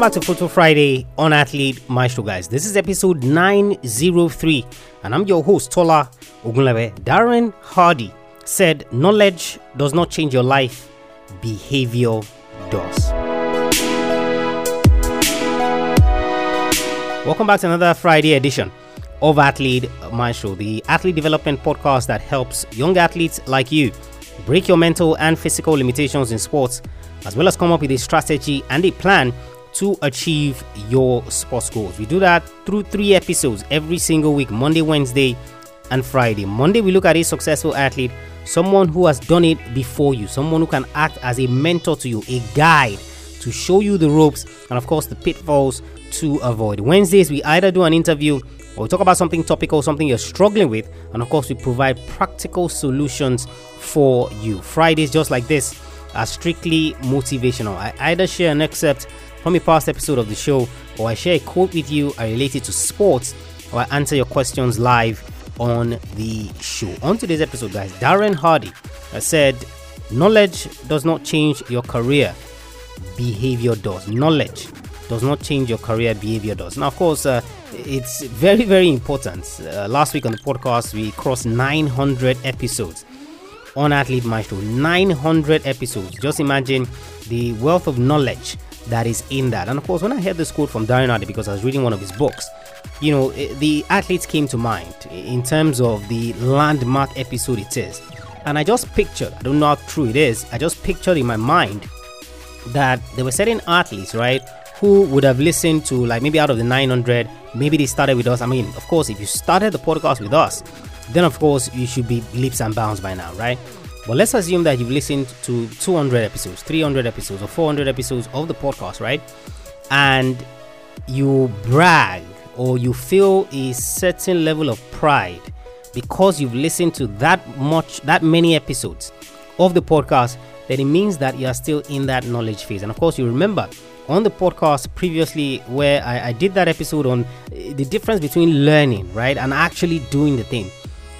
Welcome back to Photo Friday on Athlete Maestro, guys. This is episode 903, and I'm your host, Tola Ogunlebe. Darren Hardy said, Knowledge does not change your life, behavior does. Welcome back to another Friday edition of Athlete Maestro, the athlete development podcast that helps young athletes like you break your mental and physical limitations in sports, as well as come up with a strategy and a plan to achieve your sports goals. We do that through three episodes every single week Monday, Wednesday, and Friday. Monday, we look at a successful athlete, someone who has done it before you, someone who can act as a mentor to you, a guide to show you the ropes and, of course, the pitfalls to avoid. Wednesdays, we either do an interview or we talk about something topical, something you're struggling with, and of course, we provide practical solutions for you. Fridays, just like this, are strictly motivational. I either share an excerpt from a past episode of the show, or I share a quote with you related to sports, or I answer your questions live on the show. On today's episode, guys, Darren Hardy has said, Knowledge does not change your career, behavior does. Knowledge does not change your career, behavior does. Now, of course, uh, it's very, very important. Uh, last week on the podcast, we crossed 900 episodes on Athlete Maestro. 900 episodes. Just imagine the wealth of knowledge that is in that. And of course, when I heard this quote from Darren Hardy, because I was reading one of his books, you know, eh, the athletes came to mind in terms of the landmark episode it is. And I just pictured, I don't know how true it is, I just pictured in my mind that there were certain athletes, right, who would have listened to, like, maybe out of the 900, maybe they started with us. I mean, of course, if you started the podcast with us, then of course you should be leaps and bounds by now, right? But let's assume that you've listened to 200 episodes, 300 episodes, or 400 episodes of the podcast, right? And you brag or you feel a certain level of pride because you've listened to that much, that many episodes of the podcast, then it means that you are still in that knowledge phase. And of course, you remember on the podcast previously where I, I did that episode on eh, the difference between learning, right, and actually doing the thing.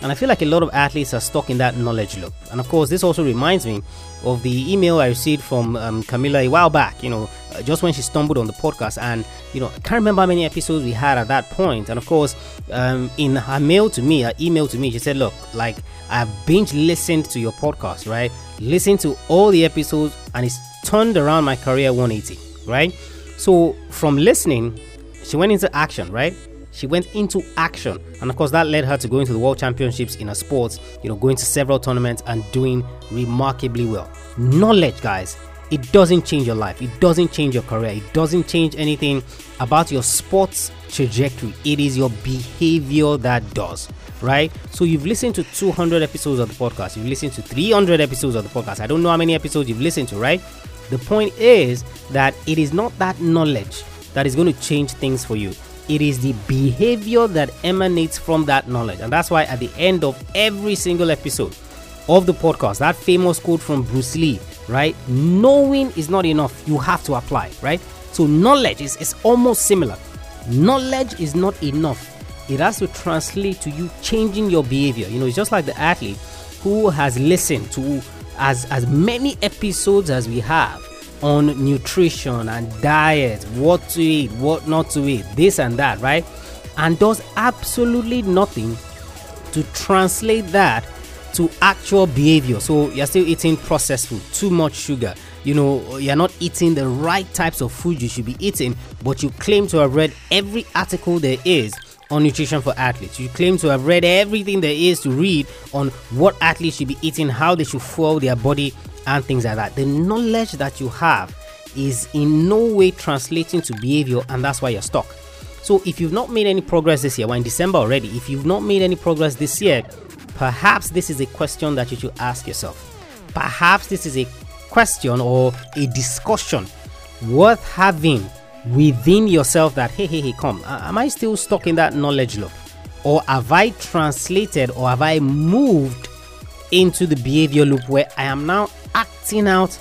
And I feel like a lot of athletes are stuck in that knowledge loop. And of course, this also reminds me of the email I received from um, Camilla a while back, you know, uh, just when she stumbled on the podcast. And, you know, I can't remember how many episodes we had at that point. And of course, um, in her mail to me, her email to me, she said, Look, like, I've binge listened to your podcast, right? Listened to all the episodes, and it's turned around my career 180, right? So from listening, she went into action, right? She went into action. And of course that led her to going to the world championships in her sports you know going to several tournaments and doing remarkably well. Knowledge guys it doesn't change your life. It doesn't change your career. It doesn't change anything about your sports trajectory. It is your behavior that does right? So you've listened to 200 episodes of the podcast. You've listened to 300 episodes of the podcast. I don't know how many episodes you've listened to right? The point is that it is not that knowledge that is going to change things for you it is the behavior that emanates from that knowledge. And that's why at the end of every single episode of the podcast, that famous quote from Bruce Lee, right? Knowing is not enough. You have to apply, right? So knowledge is, is almost similar. Knowledge is not enough. It has to translate to you changing your behavior. You know, it's just like the athlete who has listened to as as many episodes as we have on nutrition and diet, what to eat, what not to eat, this and that, right? And does absolutely nothing to translate that to actual behavior. So you're still eating processed food, too much sugar. You know, you're not eating the right types of food you should be eating, but you claim to have read every article there is on nutrition for athletes. You claim to have read everything there is to read on what athletes should be eating, how they should fuel their body, and things like that. The knowledge that you have is in no way translating to behavior, and that's why you're stuck. So, if you've not made any progress this year, we're in December already. If you've not made any progress this year, perhaps this is a question that you should ask yourself. Perhaps this is a question or a discussion worth having within yourself that, hey, hey, hey, come, am I still stuck in that knowledge loop? Or have I translated or have I moved into the behavior loop where I am now acting out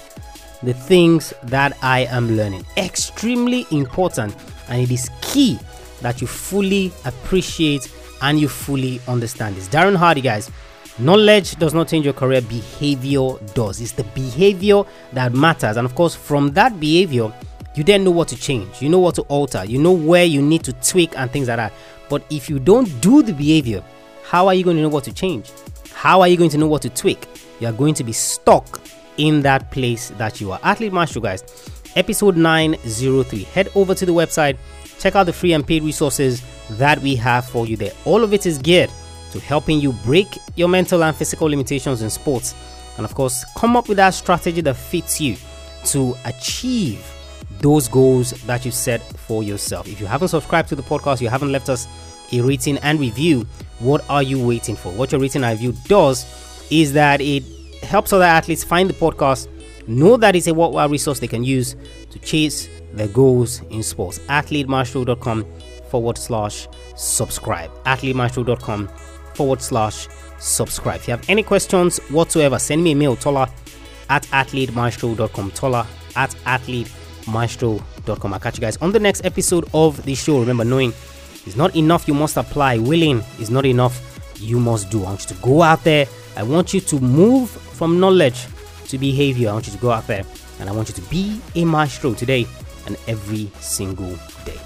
the things that I am learning. Extremely important, and it is key that you fully appreciate and you fully understand this. Darren Hardy, guys. Knowledge does not change your career, behavior does. It's the behavior that matters. And of course, from that behavior, you then know what to change, you know what to alter, you know where you need to tweak and things like that. But if you don't do the behavior, how are you going to know what to change? How are you going to know what to tweak? You are going to be stuck in that place that you are. Athlete Maestro, guys, episode 903. Head over to the website, check out the free and paid resources that we have for you there. All of it is geared to helping you break your mental and physical limitations in sports. And of course, come up with that strategy that fits you to achieve those goals that you set for yourself. If you haven't subscribed to the podcast, you haven't left us a rating and review, what are you waiting for? What your rating and review does is that it helps other athletes find the podcast, know that it's a worthwhile resource they can use to chase their goals in sports. AthleteMaestro.com forward slash subscribe. AthleteMaestro.com forward slash subscribe. If you have any questions whatsoever, send me a mail, Tola at athletemaestro.com. Tola at athletemaestro.com. I'll catch you guys on the next episode of the show. Remember, knowing is not enough, you must apply. Willing is not enough, you must do. I want you to go out there. I want you to move from knowledge to behavior. I want you to go out there and I want you to be a maestro today and every single day.